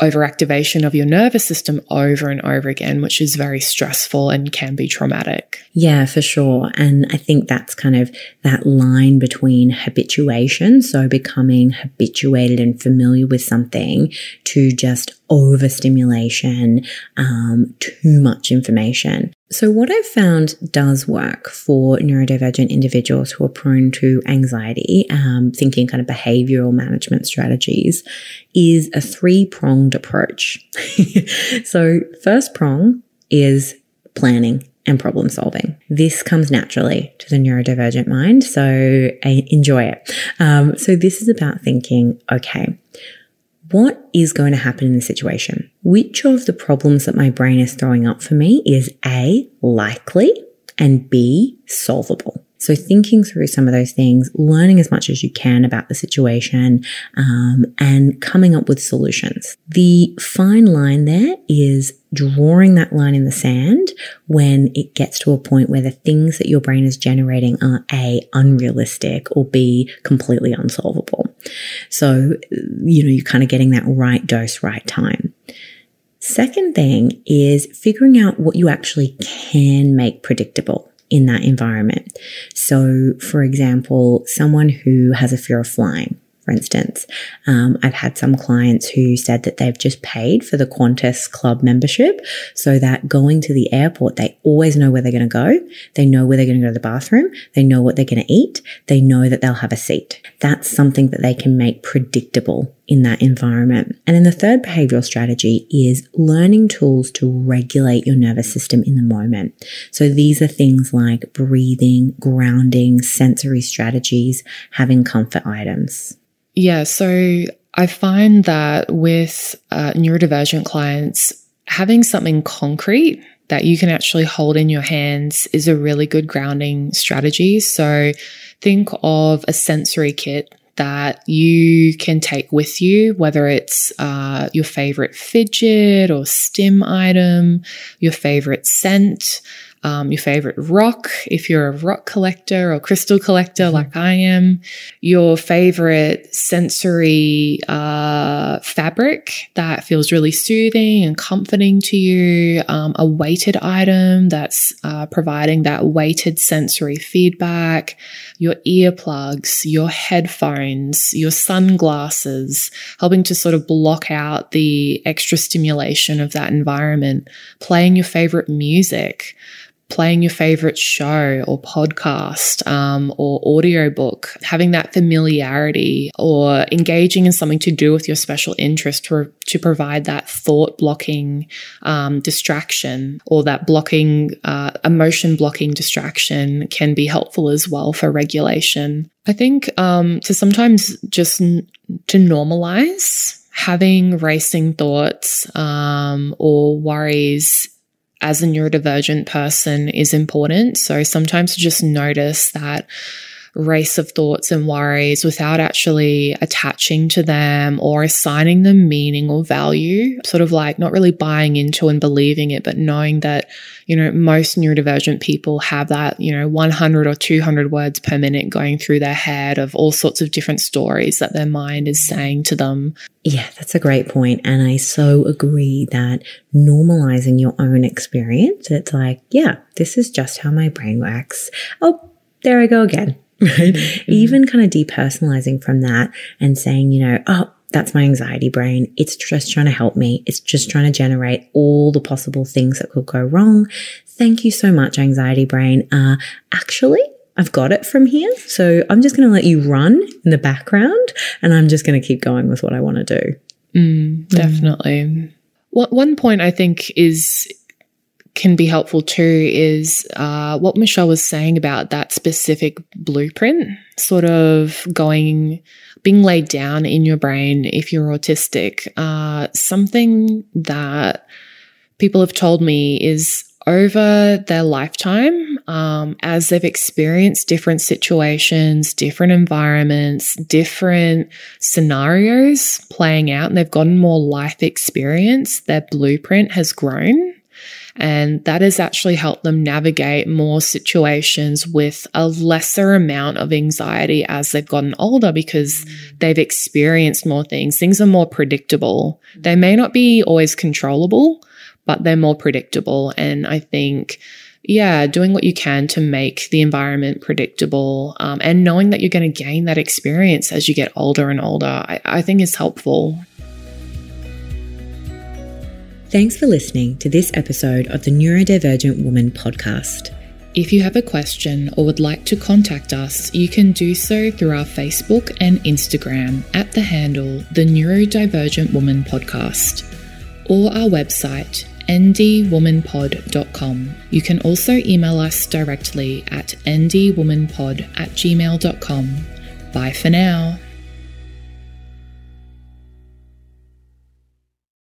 overactivation of your nervous system over and over again, which is very stressful and can be traumatic. Yeah, for sure. And I think that's kind of that line between habituation, so becoming habituated and familiar with something, to just overstimulation, um, too much information. So, what I've found does work for neurodivergent individuals who are prone to anxiety, um, thinking kind of behavioral management strategies, is a three pronged approach. [LAUGHS] so, first prong is planning and problem solving. This comes naturally to the neurodivergent mind, so I enjoy it. Um, so, this is about thinking, okay, what is going to happen in the situation? Which of the problems that my brain is throwing up for me is A, likely, and B, solvable? So thinking through some of those things, learning as much as you can about the situation, um, and coming up with solutions. The fine line there is drawing that line in the sand when it gets to a point where the things that your brain is generating are A, unrealistic or B, completely unsolvable. So, you know, you're kind of getting that right dose, right time. Second thing is figuring out what you actually can make predictable in that environment. So, for example, someone who has a fear of flying, for instance. Um, I've had some clients who said that they've just paid for the Qantas club membership so that going to the airport, they always know where they're going to go. They know where they're going to go to the bathroom. They know what they're going to eat. They know that they'll have a seat. That's something that they can make predictable in that environment. And then the third behavioral strategy is learning tools to regulate your nervous system in the moment. So these are things like breathing, grounding, sensory strategies, having comfort items. Yeah. So I find that with uh, neurodivergent clients, having something concrete that you can actually hold in your hands is a really good grounding strategy. So think of a sensory kit that you can take with you, whether it's uh, your favorite fidget or stim item, your favorite scent, um, your favorite rock, if you're a rock collector or crystal collector mm-hmm. like I am, your favorite sensory uh, fabric that feels really soothing and comforting to you, um, a weighted item that's uh, providing that weighted sensory feedback, your earplugs, your headphones, your sunglasses, helping to sort of block out the extra stimulation of that environment, playing your favorite music playing your favorite show or podcast um, or audiobook, having that familiarity or engaging in something to do with your special interest to, to provide that thought blocking um, distraction or that blocking, uh, emotion blocking distraction can be helpful as well for regulation. I think um, to sometimes just n- to normalize having racing thoughts um, or worries as a neurodivergent person is important. So sometimes just notice that race of thoughts and worries without actually attaching to them or assigning them meaning or value, sort of like not really buying into and believing it, but knowing that, you know, most neurodivergent people have that, you know, 100 or 200 words per minute going through their head of all sorts of different stories that their mind is saying to them. Yeah, that's a great point. And I so agree that normalizing your own experience, it's like, yeah, this is just how my brain works. Oh, there I go again right? Mm-hmm. Even kind of depersonalizing from that and saying, you know, oh, that's my anxiety brain. It's just trying to help me. It's just trying to generate all the possible things that could go wrong. Thank you so much, anxiety brain. Uh, actually, I've got it from here. So I'm just going to let you run in the background and I'm just going to keep going with what I want to do. Mm, definitely. Mm. One point I think is can be helpful too is uh, what Michelle was saying about that specific blueprint, sort of going, being laid down in your brain if you're autistic. Uh, something that people have told me is over their lifetime, um, as they've experienced different situations, different environments, different scenarios playing out, and they've gotten more life experience, their blueprint has grown. And that has actually helped them navigate more situations with a lesser amount of anxiety as they've gotten older because they've experienced more things. Things are more predictable. They may not be always controllable, but they're more predictable. And I think, yeah, doing what you can to make the environment predictable um, and knowing that you're going to gain that experience as you get older and older, I, I think is helpful. Thanks for listening to this episode of the Neurodivergent Woman podcast. If you have a question or would like to contact us, you can do so through our Facebook and Instagram at the handle The Neurodivergent Woman Podcast or our website ndwomanpod.com. You can also email us directly at ndwomanpod at gmail.com. Bye for now.